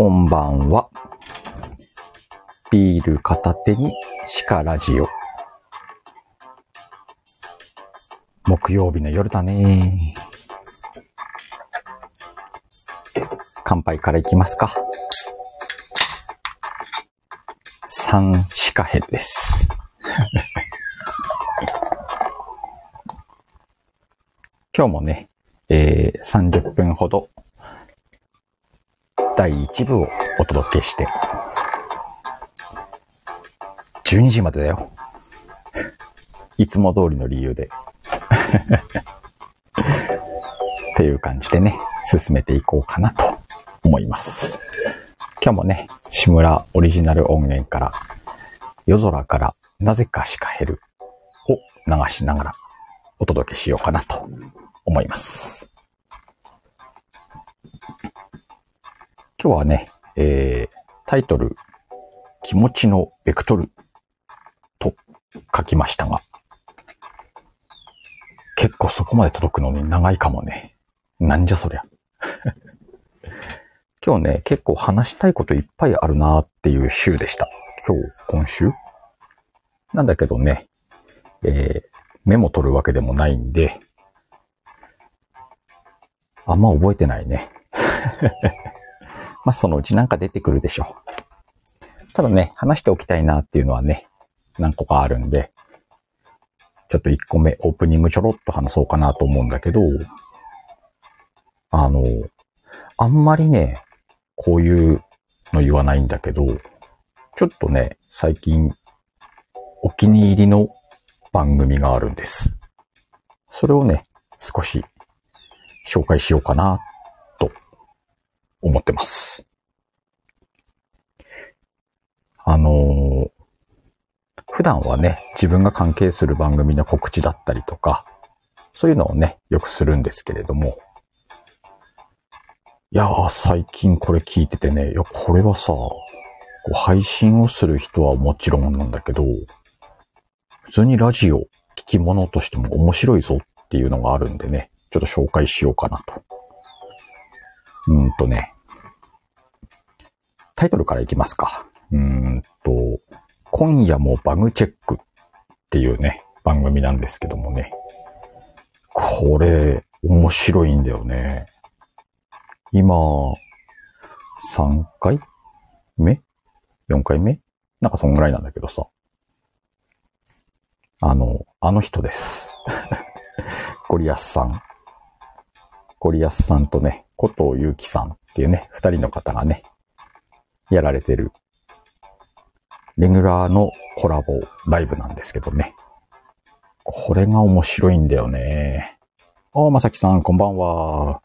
こんばんは。ビール片手に鹿ラジオ。木曜日の夜だね。乾杯からいきますか。三鹿編です。今日もね、えー、30分ほど第1部をお届けして、12時までだよ。いつも通りの理由で。っていう感じでね、進めていこうかなと思います。今日もね、志村オリジナル音源から、夜空からなぜかシカヘルを流しながらお届けしようかなと思います。今日はね、えー、タイトル、気持ちのベクトルと書きましたが、結構そこまで届くのに長いかもね。なんじゃそりゃ。今日ね、結構話したいこといっぱいあるなーっていう週でした。今日、今週？なんだけどね、えー、メモ取るわけでもないんで、あんま覚えてないね。まあ、そのうちなんか出てくるでしょう。ただね、話しておきたいなっていうのはね、何個かあるんで、ちょっと1個目、オープニングちょろっと話そうかなと思うんだけど、あの、あんまりね、こういうの言わないんだけど、ちょっとね、最近、お気に入りの番組があるんです。それをね、少し紹介しようかな、と思ってます。あの普段はね、自分が関係する番組の告知だったりとか、そういうのをね、よくするんですけれども、いやー、最近これ聞いててね、いや、これはさ、こう配信をする人はもちろんなんだけど、普通にラジオ、聞き物としても面白いぞっていうのがあるんでね、ちょっと紹介しようかなと。うんとね、タイトルからいきますか。うんと、今夜もバグチェックっていうね、番組なんですけどもね。これ、面白いんだよね。今、3回目 ?4 回目？なんかそんぐらいなんだけどさ。あの、あの人です。ゴリアスさん。ゴリアスさんとね、古藤祐樹さんっていうね、二人の方がね、やられてるレギュラーのコラボライブなんですけどね。これが面白いんだよね。あ、まさきさん、こんばんは。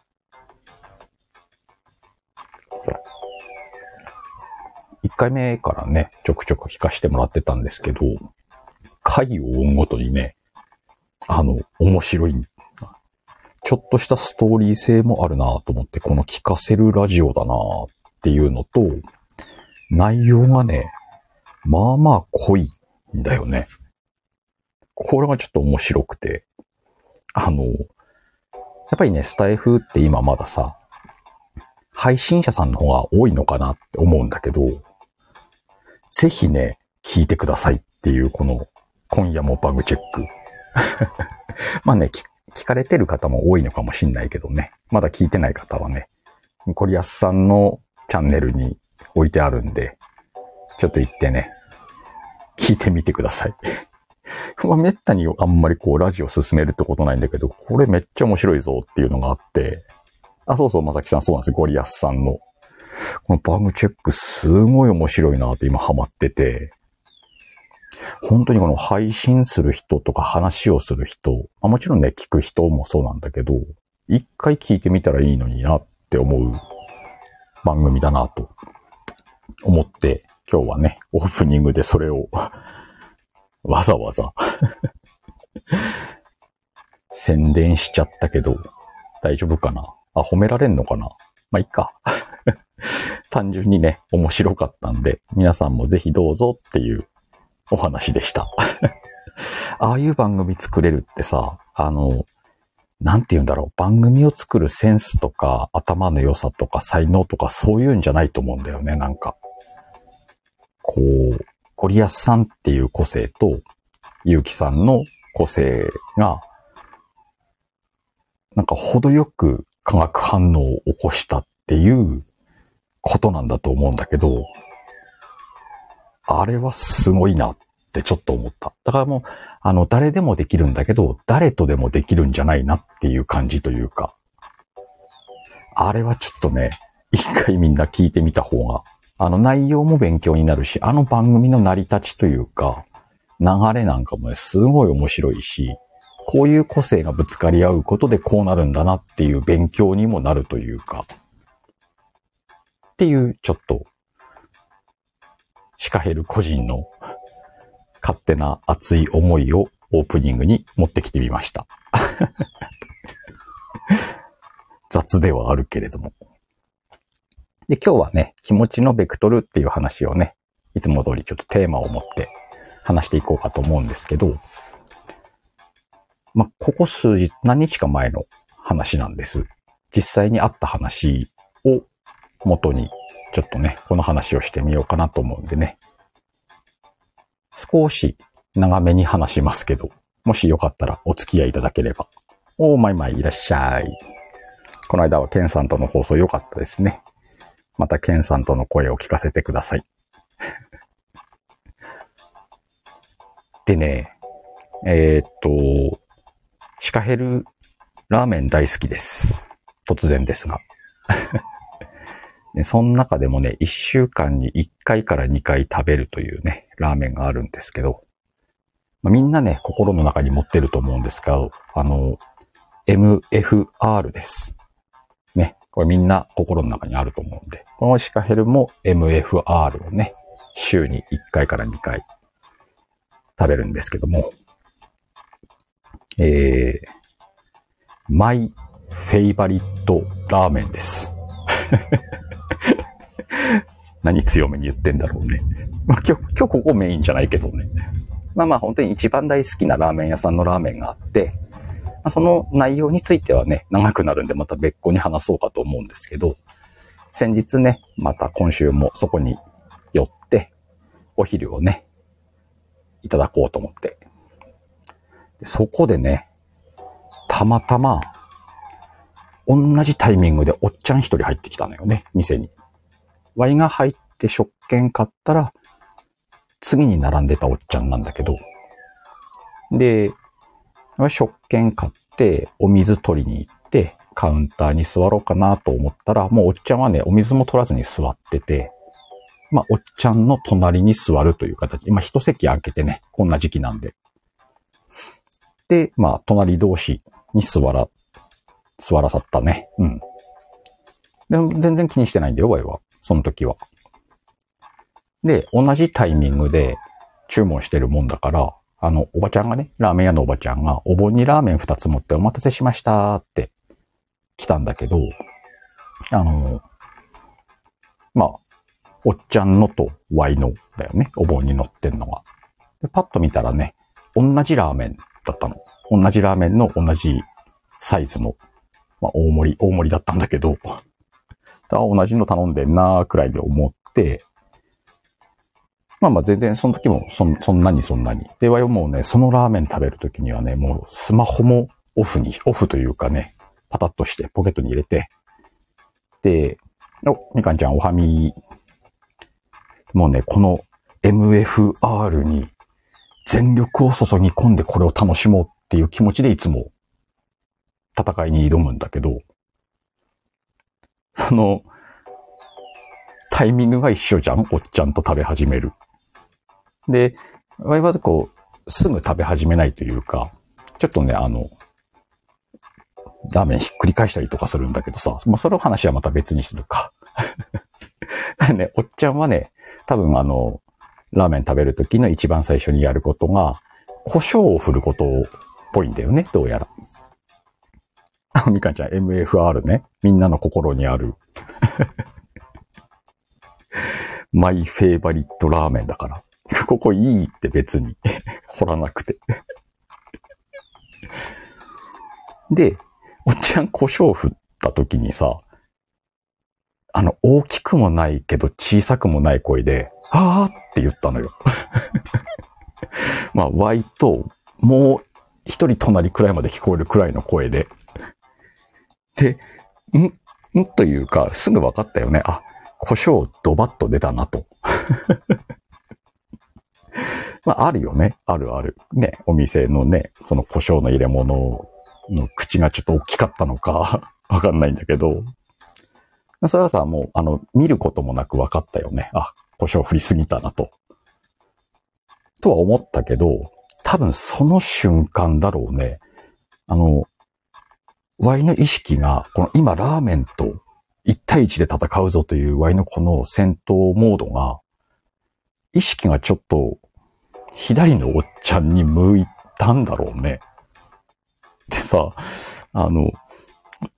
一回目からね、ちょくちょく聞かせてもらってたんですけど、回を追うごとにね、あの、面白い。ちょっとしたストーリー性もあるなと思って、この聞かせるラジオだなっていうのと、内容がね、まあまあ濃いんだよね。これがちょっと面白くて。あの、やっぱりね、スタイフって今まださ、配信者さんの方が多いのかなって思うんだけど、ぜひね、聞いてくださいっていうこの、今夜もバグチェック。まあね、聞聞かれてる方も多いのかもしんないけどね。まだ聞いてない方はね、ゴリアスさんのチャンネルに置いてあるんで、ちょっと行ってね、聞いてみてください。ま、めったにあんまりこうラジオ進めるってことないんだけど、これめっちゃ面白いぞっていうのがあって、あ、そうそう、まさきさんそうなんですよ。ゴリアスさんの。このバグチェックすごい面白いなって今ハマってて、本当にこの配信する人とか話をする人、あ、もちろんね、聞く人もそうなんだけど、一回聞いてみたらいいのになって思う番組だなと思って、今日はね、オープニングでそれを わざわざ 宣伝しちゃったけど、大丈夫かな？あ、褒められんのかな？まあ、いいか。単純にね、面白かったんで、皆さんもぜひどうぞっていうお話でした。ああいう番組作れるってさ、あの、なんて言うんだろう、番組を作るセンスとか、頭の良さとか、才能とか、そういうんじゃないと思うんだよね、なんか。こう、ゴリアスさんっていう個性と、ゆうきさんの個性が、なんか程よく化学反応を起こしたっていうことなんだと思うんだけど、あれはすごいなってちょっと思った。だからもう、あの、誰でもできるんだけど、誰とでもできるんじゃないなっていう感じというか、あれはちょっとね、一回みんな聞いてみた方が、あの内容も勉強になるし、あの番組の成り立ちというか、流れなんかもね、すごい面白いし、こういう個性がぶつかり合うことでこうなるんだなっていう勉強にもなるというか、っていうちょっと、シカヘル個人の勝手な熱い思いをオープニングに持ってきてみました。雑ではあるけれども。で、今日はね、気持ちのベクトルっていう話をね、いつも通りちょっとテーマを持って話していこうかと思うんですけど、ま、ここ数日、何日か前の話なんです。実際にあった話を元に、ちょっとね、この話をしてみようかなと思うんでね。少し長めに話しますけど、もしよかったらお付き合いいただければ。おー、まいまいいらっしゃい。この間はケンさんとの放送良かったですね。またケンさんとの声を聞かせてください。でね、えー、っと、シカヘルラーメン大好きです。突然ですが。その中でもね、1週間に1回から2回食べるというね、ラーメンがあるんですけど、まあ、みんなね、心の中に持ってると思うんですが、あの、MFR です。これみんな心の中にあると思うんで、このシカヘルも MFR をね、週に1回から2回食べるんですけども、えー、マイフェイバリットラーメンです。何強めに言ってんだろうね。まあ、今日、今日ここメインじゃないけどね。まあまあ本当に一番大好きなラーメン屋さんのラーメンがあって、ま、その内容についてはね、長くなるんでまた別個に話そうかと思うんですけど、先日ね、また今週もそこに寄って、お昼をね、いただこうと思って。そこでね、たまたま、同じタイミングでおっちゃん一人入ってきたのよね、店に。ワイが入って食券買ったら、次に並んでたおっちゃんなんだけど、で、食券買ってお水取りに行って、カウンターに座ろうかなと思ったら、もうおっちゃんはね、お水も取らずに座ってて、まあ、おっちゃんの隣に座るという形。今、一席空けてね、こんな時期なんで。で、まあ、隣同士に座ら、座らさったね。うん。でも、全然気にしてないんだよ、ワイは。その時は。で、同じタイミングで注文してるもんだから、あの、おばちゃんがね、ラーメン屋のおばちゃんが、お盆にラーメン二つ持ってお待たせしましたって来たんだけど、あの、まあ、おっちゃんのとワイのだよね、お盆に乗ってんのが。で、パッと見たらね、同じラーメンだったの。同じラーメンの同じサイズの、まあ、大盛り、大盛りだったんだけど、だ同じの頼んでんなーくらいで思って、まあまあ全然その時もそそんなにそんなに。で、はもうね、そのラーメン食べる時にはね、もうスマホもオフに、オフというかね、パタッとしてポケットに入れて、で、お、みかんちゃんおはみ。もうね、この MFR に全力を注ぎ込んでこれを楽しもうっていう気持ちでいつも戦いに挑むんだけど、その、タイミングが一緒じゃんおっちゃんと食べ始める。で、わいわこう、すぐ食べ始めないというか、ちょっとね、あの、ラーメンひっくり返したりとかするんだけどさ、まあ、その話はまた別にするか。だね、おっちゃんはね、多分あの、ラーメン食べるときの一番最初にやることが、胡椒を振ることっぽいんだよね、どうやら。あ、みかんちゃん、MFR ね。みんなの心にある。マイフェイバリットラーメンだから。ここいいって別に 掘らなくて で、おっちゃん胡椒振った時にさ、あの、大きくもないけど小さくもない声で、あーって言ったのよ。まあ、ワイと、もう一人隣くらいまで聞こえるくらいの声で。で、ん、んというか、すぐ分かったよね。あ、胡椒ドバッと出たなと。まあ、あるよね。あるある。ね、お店のね、その胡椒の入れ物の口がちょっと大きかったのか、わかんないんだけど。それはさ、もう、あの、見ることもなく分かったよね。あ、胡椒振りすぎたなと。とは思ったけど、多分その瞬間だろうね。あの、ワイの意識が、この今ラーメンと1対1で戦うぞというワイのこの戦闘モードが、意識がちょっと左のおっちゃんに向いたんだろうね。でさ、あの、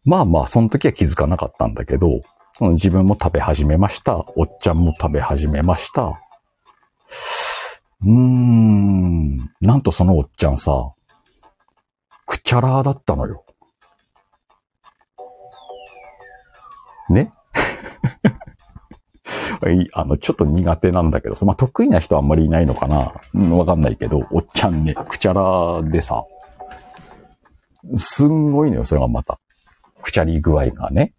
まあまあ、その時は気づかなかったんだけど、自分も食べ始めました。おっちゃんも食べ始めました。うーん、なんとそのおっちゃんさ、くちゃらーだったのよ。ね？あの、ちょっと苦手なんだけど、まあ、得意な人はあんまりいないのかなうん、わかんないけど、おっちゃんね、くちゃらでさ、すんごいのよ、それがまた。くちゃり具合がね。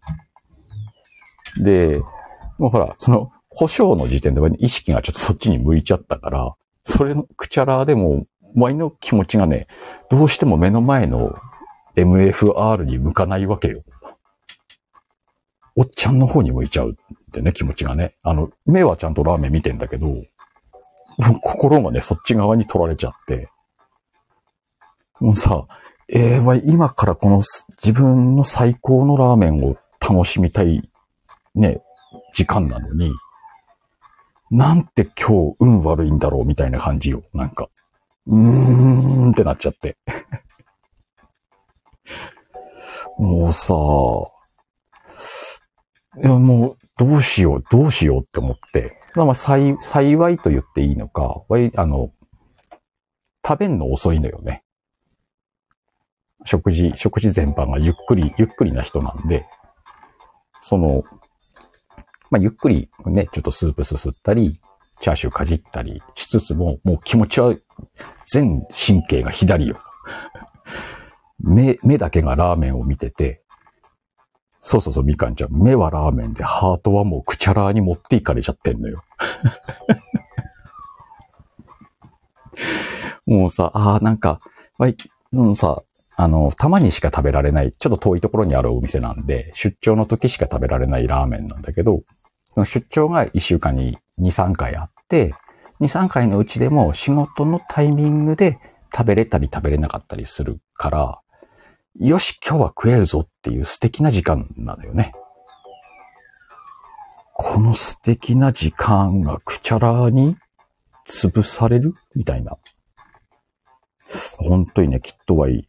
で、もうほら、その、胡椒の時点で意識がちょっとそっちに向いちゃったから、それのくちゃらでも、ワイの気持ちがね、どうしても目の前の MFR に向かないわけよ。おっちゃんの方に向いちゃうってね、気持ちがね。あの、目はちゃんとラーメン見てんだけど、心がね、そっち側に取られちゃって。もうさ、ええー、今からこの自分の最高のラーメンを楽しみたい、ね、時間なのに、なんて今日運悪いんだろうみたいな感じよ。なんか、うーんってなっちゃって。もうさ、いやもうどうしよう、どうしようって思って。まあ、幸いと言っていいのか、あの、食べんの遅いのよね。食事、食事全般がゆっくり、ゆっくりな人なんで、その、まあ、ゆっくりね、ちょっとスープすすったり、チャーシューかじったりしつつも、もう気持ちは全神経が左よ。目、目だけがラーメンを見てて、そうそうそう、みかんちゃん。目はラーメンで、ハートはもうくちゃらーに持っていかれちゃってんのよ。もうさ、ああ、なんか、わい、うんさ、あの、たまにしか食べられない、ちょっと遠いところにあるお店なんで、出張の時しか食べられないラーメンなんだけど、出張が1週間に2、3回あって、2、3回のうちでも仕事のタイミングで食べれたり食べれなかったりするから、よし、今日は食えるぞっていう素敵な時間なんだよね。この素敵な時間がくちゃらに潰されるみたいな。本当にね、きっとはいい。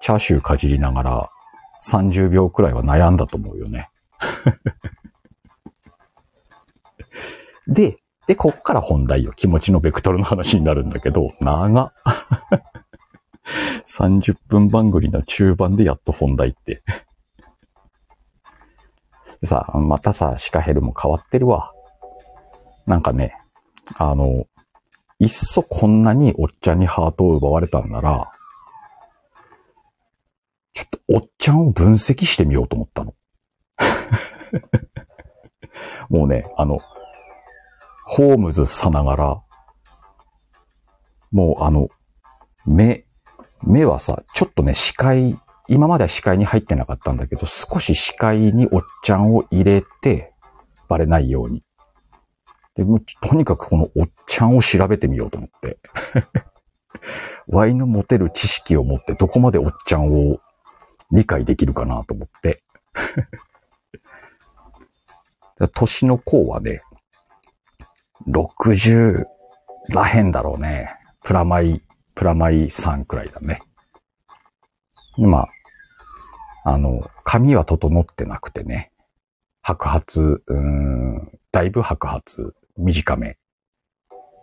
チャーシューかじりながら30秒くらいは悩んだと思うよね。で、で、こっから本題よ。気持ちのベクトルの話になるんだけど、長30分番組の中盤でやっと本題って さあ、またさ、シカヘルも変わってるわ。なんかね、あの、いっそこんなにおっちゃんにハートを奪われたんなら、ちょっとおっちゃんを分析してみようと思ったの。もうね、あの、ホームズさながら、もうあの、目、目はさ、ちょっとね、視界、今までは視界に入ってなかったんだけど、少し視界におっちゃんを入れて、バレないように。で、もとにかくこのおっちゃんを調べてみようと思って。ワイの持てる知識を持ってどこまでおっちゃんを理解できるかなと思って。年の子はね、60らへんだろうね。プラマイ、プラマイ3くらいだね。まあ、あの、髪は整ってなくてね。白髪、うん、だいぶ白髪、短め。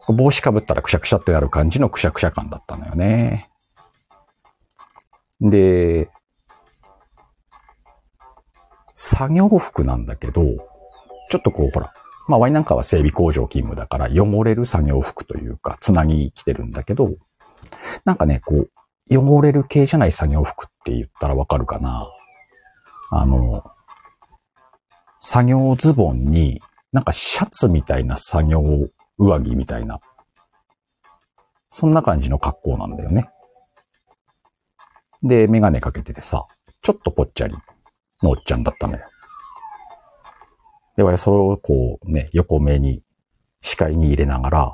帽子かぶったらくしゃくしゃってなる感じのくしゃくしゃ感だったのよね。で、作業服なんだけど、ちょっとこう、ほら、まあ、ワイなんかは整備工場勤務だから汚れる作業服というか、つなぎ着てるんだけど、なんかね、こう、汚れる系じゃない作業服って言ったらわかるかな。あの、作業ズボンに、なんかシャツみたいな作業上着みたいな、そんな感じの格好なんだよね。で、メガネかけててさ、ちょっとぽっちゃりのおっちゃんだったのよ。で、それをこうね、横目に、視界に入れながら、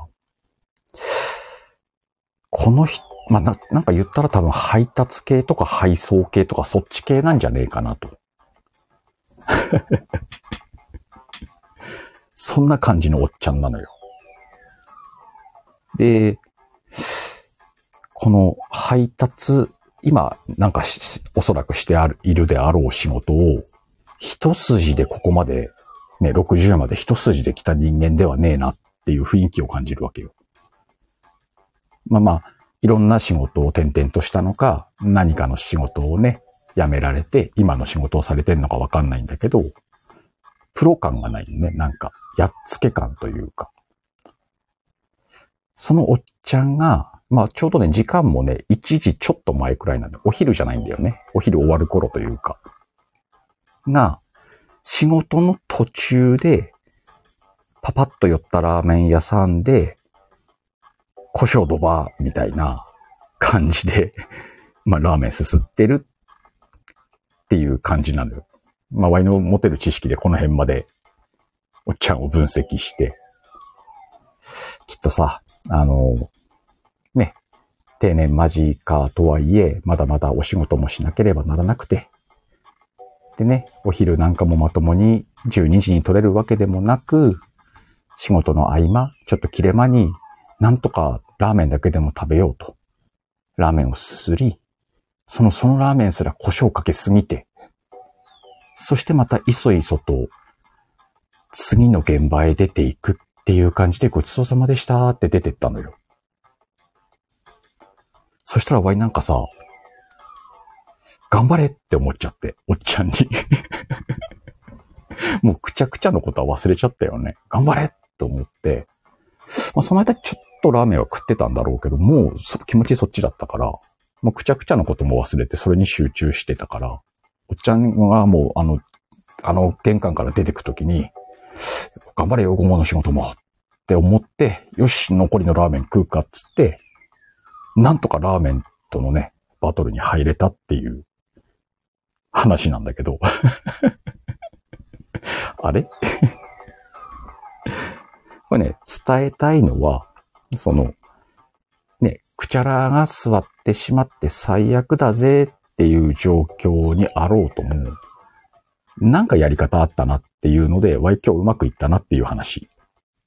この人、まあ、な、なんか言ったら多分配達系とか配送系とかそっち系なんじゃねえかなと。そんな感じのおっちゃんなのよ。で、この配達、今なんかおそらくしてある、いるであろう仕事を一筋でここまで、ね、60まで一筋で来た人間ではねえなっていう雰囲気を感じるわけよ。まあまあ、いろんな仕事を転々としたのか、何かの仕事をね、辞められて、今の仕事をされてんのかわかんないんだけど、プロ感がないね。なんか、やっつけ感というか。そのおっちゃんが、まあちょうどね、時間もね、1時ちょっと前くらいなんで、お昼じゃないんだよね。お昼終わる頃というか。が、仕事の途中で、パパッと寄ったラーメン屋さんで、胡椒ドバーみたいな感じで、まあラーメンすすってるっていう感じなのよ。まあワイの持てる知識でこの辺までおっちゃんを分析して、きっとさ、あの、ね、定年間近とはいえ、まだまだお仕事もしなければならなくて、でね、お昼なんかもまともに12時に取れるわけでもなく、仕事の合間、ちょっと切れ間に、なんとかラーメンだけでも食べようと。ラーメンをすすり、そのそのラーメンすら胡椒かけすぎて、そしてまたいそいそと、次の現場へ出ていくっていう感じでごちそうさまでしたって出てったのよ。そしたらワイなんかさ、頑張れって思っちゃって、おっちゃんに もうくちゃくちゃのことは忘れちゃったよね。頑張れと思って、まあ、その間ちょっとラーメンは食ってたんだろうけど、もう気持ちそっちだったから、もうくちゃくちゃのことも忘れてそれに集中してたから、おっちゃんがもうあの、あの玄関から出てくときに、頑張れよ、午後の仕事もって思って、よし、残りのラーメン食うかっつって、なんとかラーメンとのね、バトルに入れたっていう話なんだけど。あれ？これね、伝えたいのは、その、ね、くちゃらが座ってしまって最悪だぜっていう状況にあろうとも、なんかやり方あったなっていうので、わい今日うまくいったなっていう話。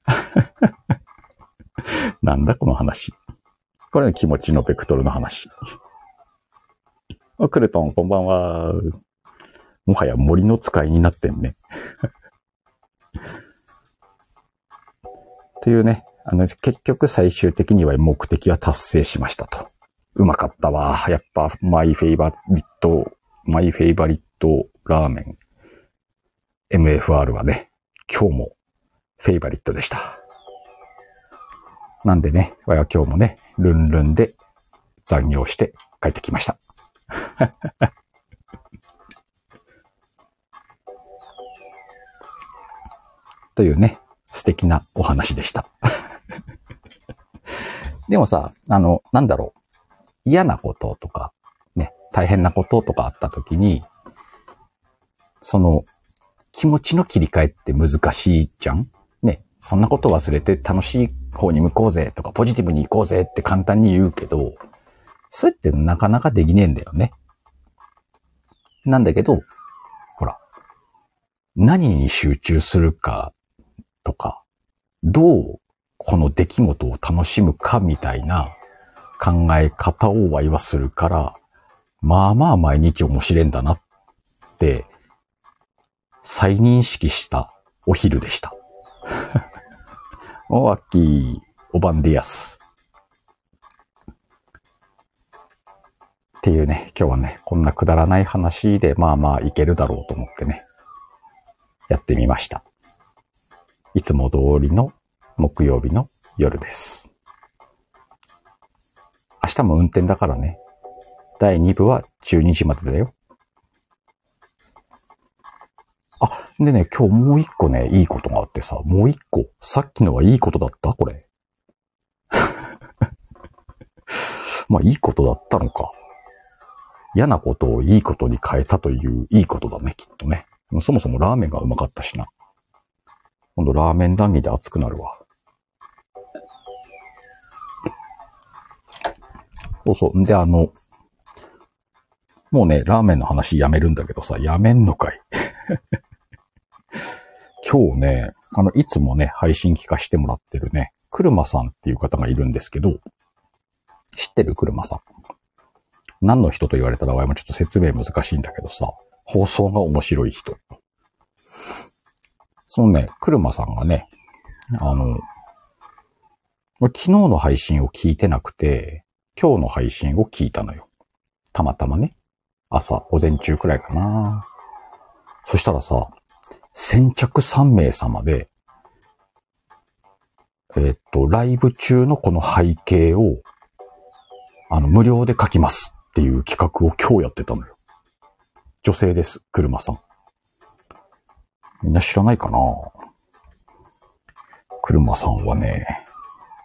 なんだこの話。これね、気持ちのベクトルの話。クルトン、こんばんは。もはや森の使いになってんね。というね、あの、結局最終的には目的は達成しましたと。うまかったわ。やっぱ、マイフェイバリット、マイフェイバリットラーメン。MFR はね、今日もフェイバリットでした。なんでね、我は今日もね、ルンルンで残業して帰ってきました。というね、素敵なお話でした。でもさ、あの、なんだろう。嫌なこととか、ね、大変なこととかあった時に、その、気持ちの切り替えって難しいじゃん？ね。そんなこと忘れて楽しい方に向こうぜとか、ポジティブに行こうぜって簡単に言うけど、それってなかなかできねえんだよね。なんだけど、ほら、何に集中するかとか、どうこの出来事を楽しむかみたいな考え方をワイはするから、まあまあ毎日面白いんだなって再認識したお昼でした。お、アッキー、おばんでやす。っていうね、今日はね、こんなくだらない話で、まあまあいけるだろうと思ってね、やってみました。いつも通りの木曜日の夜です。明日も運転だからね。第2部は12時までだよ。あ、でね、今日もう一個ね、いいことがあってさ、もう一個、さっきのはいいことだった？これ。まあ、いいことだったのか。嫌なことをいいことに変えたといういいことだね、きっとね。そもそもラーメンがうまかったしな。今度ラーメン談義で熱くなるわ。そうそう。んで、あの、もうね、ラーメンの話やめるんだけどさ、やめんのかい。今日ね、あの、いつもね、配信聞かしてもらってるね、車さんっていう方がいるんですけど、知ってる？車さん。何の人と言われたら、わいもちょっと説明難しいんだけどさ、放送が面白い人。そのね、車さんがね、あの、昨日の配信を聞いてなくて、今日の配信を聞いたのよ。たまたまね。朝、午前中くらいかな。そしたらさ、先着3名様で、えっと、ライブ中のこの背景を、あの、無料で書きますっていう企画を今日やってたのよ。女性です、車さん。みんな知らないかな？車さんはね、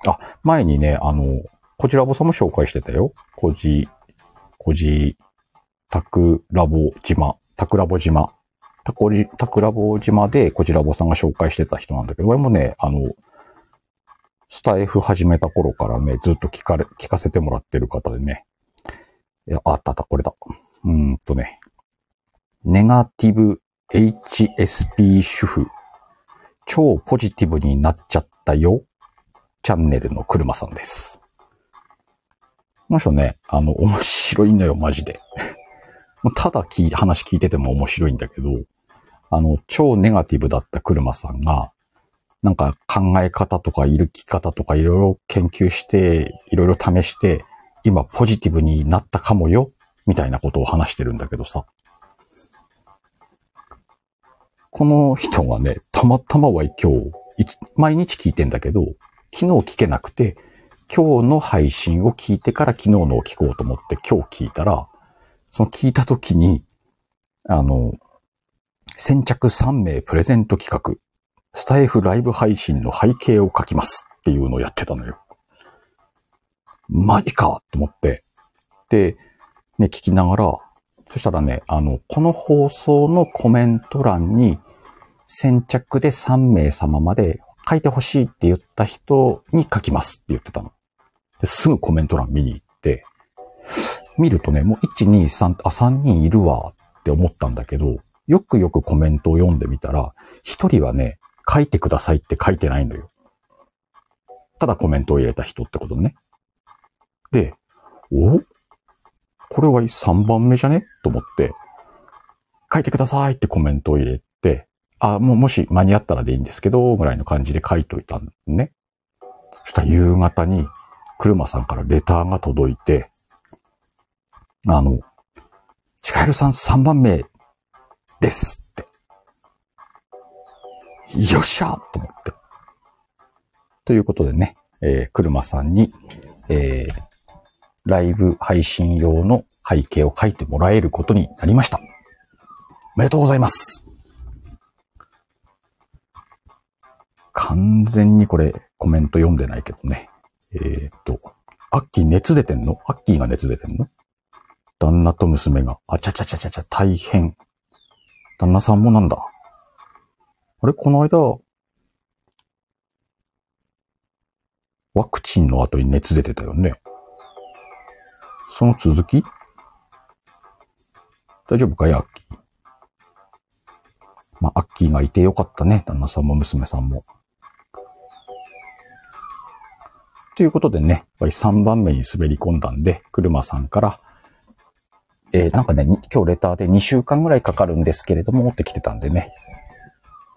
あ、前にね、あの、こちらぼさんも紹介してたよ。こじ、こじ、タクラボ島、タクラボ島。タコリ、タクラボ島でこちらぼさんが紹介してた人なんだけど、俺もね、あの、スタイフ始めた頃からね、ずっと聞かれ、聞かせてもらってる方でね。いや、あったあった、これだ。うーんとね。ネガティブ HSP 主婦。超ポジティブになっちゃったよ。チャンネルの車さんです。この人ね、あの、面白いのよ、マジで。ただ聞い話聞いてても面白いんだけど、あの、超ネガティブだった車さんが、なんか考え方とか、いるき方とかいろいろ研究して、いろいろ試して、今ポジティブになったかもよ、みたいなことを話してるんだけどさ。この人がね、たまたまは今日、毎日聞いてんだけど、昨日聞けなくて、今日の配信を聞いてから昨日のを聞こうと思って今日聞いたら、その聞いた時に、あの、先着3名プレゼント企画、スタイフライブ配信の背景を書きますっていうのをやってたのよ。マジかと思って。で、ね、聞きながら、そしたらね、あの、この放送のコメント欄に、先着で3名様まで書いてほしいって言った人に書きますって言ってたの。すぐコメント欄見に行って、見るとね、もう1、2、3、あ、3人いるわって思ったんだけど、よくよくコメントを読んでみたら、1人はね、書いてくださいって書いてないのよ。ただコメントを入れた人ってことね。で、おこれは3番目じゃね？と思って、書いてくださいってコメントを入れて、あ、もうもし間に合ったらでいいんですけど、ぐらいの感じで書いといたんですね。そしたら夕方に、車さんからレターが届いて、あの、シカエルさん3番目ですって。よっしゃと思って。ということでね、えー、車さんに、えー、ライブ配信用の背景を書いてもらえることになりました。おめでとうございます。完全にこれコメント読んでないけどね。えー、っと、アッキー熱出てんの？アッキーが熱出てんの？旦那と娘が、あちゃちゃちゃちゃちゃ大変。旦那さんもなんだ？あれ？この間、ワクチンの後に熱出てたよね。その続き？大丈夫かいアッキー？まあ、アッキーがいてよかったね。旦那さんも娘さんも。ということでね、やっぱり3番目に滑り込んだんで、車さんから、えー、なんかね、今日レターで2週間ぐらいかかるんですけれども、ってきてたんでね、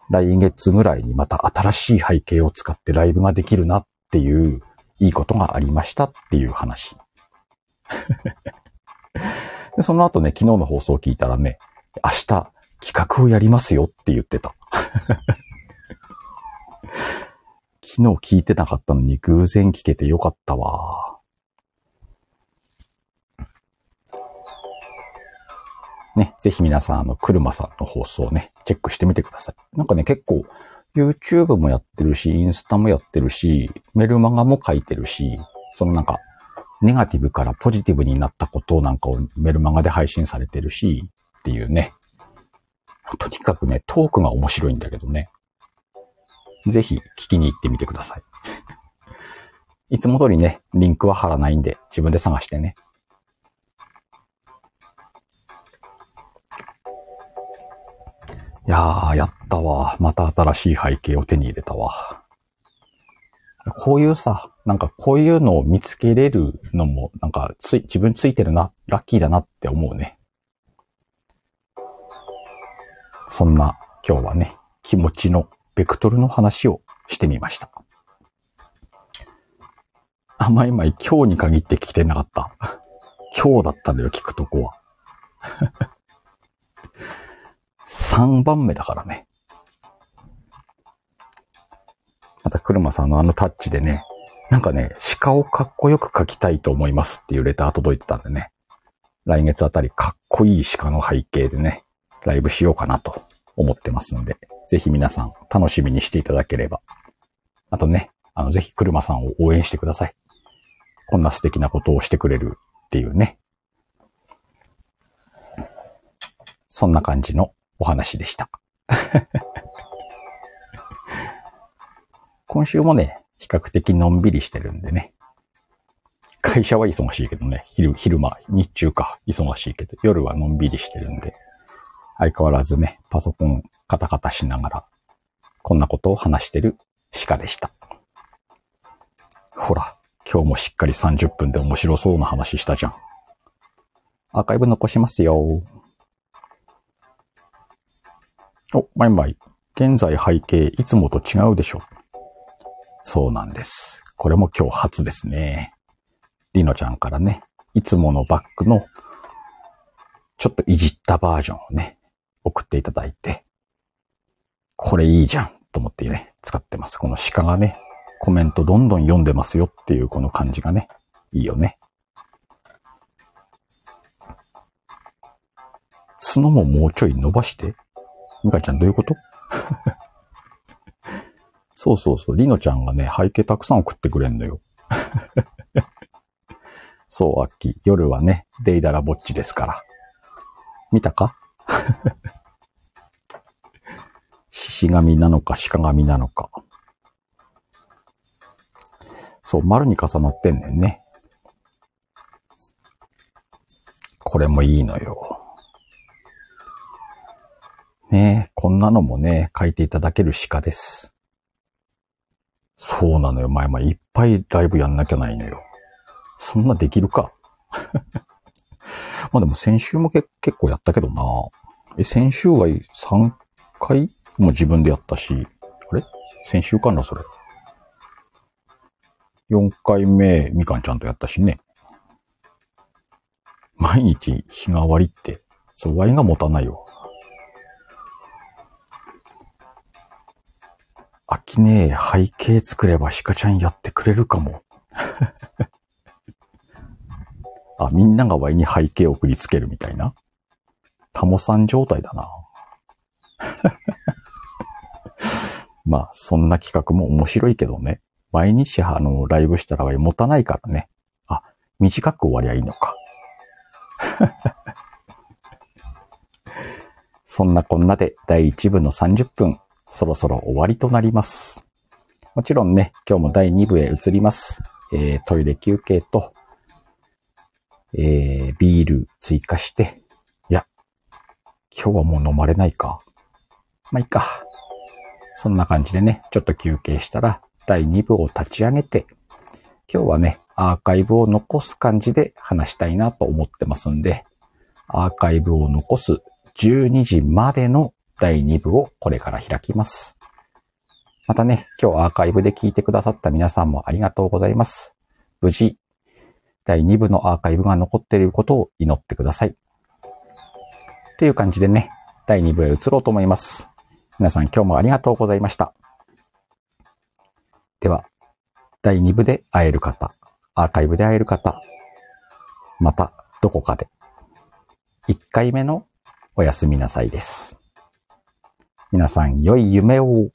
来月ぐらいにまた新しい背景を使ってライブができるなっていう、いいことがありましたっていう話。でその後ね、昨日の放送を聞いたらね、明日、企画をやりますよって言ってた。昨日聞いてなかったのに偶然聞けてよかったわ。ね、ぜひ皆さん、あの、車さんの放送をね、チェックしてみてください。なんかね、結構、YouTube もやってるし、インスタもやってるし、メルマガも書いてるし、そのなんか、ネガティブからポジティブになったことなんかをメルマガで配信されてるし、っていうね。とにかくね、トークが面白いんだけどね。ぜひ聞きに行ってみてください。いつも通りね、リンクは貼らないんで、自分で探してね。いやー、やったわ。また新しい背景を手に入れたわ。こういうさ、なんかこういうのを見つけれるのも、なんかつい、自分ついてるな、ラッキーだなって思うね。そんな今日はね、気持ちのベクトルの話をしてみました。あ、まいまい今日に限って聞いてなかった。今日だったんだよ、聞くとこは。3番目だからね。また、車さんのあのタッチでね、なんかね、鹿をかっこよく描きたいと思いますっていうレター届いてたんでね。来月あたりかっこいい鹿の背景でね、ライブしようかなと思ってますので、ぜひ皆さん楽しみにしていただければ。あとね、あの、ぜひ車さんを応援してください。こんな素敵なことをしてくれるっていうね。そんな感じのお話でした。今週もね、比較的のんびりしてるんでね。会社は忙しいけどね、昼、昼間、日中か、忙しいけど、夜はのんびりしてるんで、相変わらずね、パソコンカタカタしながら、こんなことを話してる鹿でした。ほら、今日もしっかり30分で面白そうな話したじゃん。アーカイブ残しますよ。お、マイマイ。現在背景いつもと違うでしょ。そうなんです。これも今日初ですね。りのちゃんからね、いつものバックのちょっといじったバージョンをね、送っていただいて、これいいじゃんと思ってね、使ってます。この鹿がね、コメントどんどん読んでますよっていうこの感じがね、いいよね。角ももうちょい伸ばして？ミカちゃんどういうこと？そうそうそう、リノちゃんがね、背景たくさん送ってくれんのよ。そう、アッキー。夜はね、デイダラぼっちですから。見たか？獅子神なのか鹿神なのか。そう、丸に重なってんねんね。これもいいのよ。ねえ、こんなのもね、書いていただける鹿です。そうなのよ。前々いっぱいライブやんなきゃないのよ。そんなできるか？まあでも先週も結構やったけどな。え、先週は3回？も自分でやったし、あれ？先週かな、それ。4回目、みかんちゃんとやったしね。毎日日替わりって、そう、ワインが持たないよ。飽きねえ背景作れば鹿ちゃんやってくれるかも。あ、みんながワインに背景を送りつけるみたいな。タモさん状態だな。まあ、そんな企画も面白いけどね。毎日あの、ライブしたら持たないからね。あ、短く終わりゃいいのか。そんなこんなで第1部の30分そろそろ終わりとなります。もちろんね、今日も第2部へ移ります。えー、トイレ休憩と、えー、ビール追加して、いや、今日はもう飲まれないか。まあ、いいか。そんな感じでね、ちょっと休憩したら、第2部を立ち上げて、今日はね、アーカイブを残す感じで話したいなと思ってますんで、アーカイブを残す12時までの第2部をこれから開きます。またね、今日アーカイブで聞いてくださった皆さんもありがとうございます。無事、第2部のアーカイブが残っていることを祈ってください。っていう感じでね、第2部へ移ろうと思います。皆さん今日もありがとうございました。では、第2部で会える方、アーカイブで会える方、またどこかで。1回目のおやすみなさいです。皆さん良い夢を。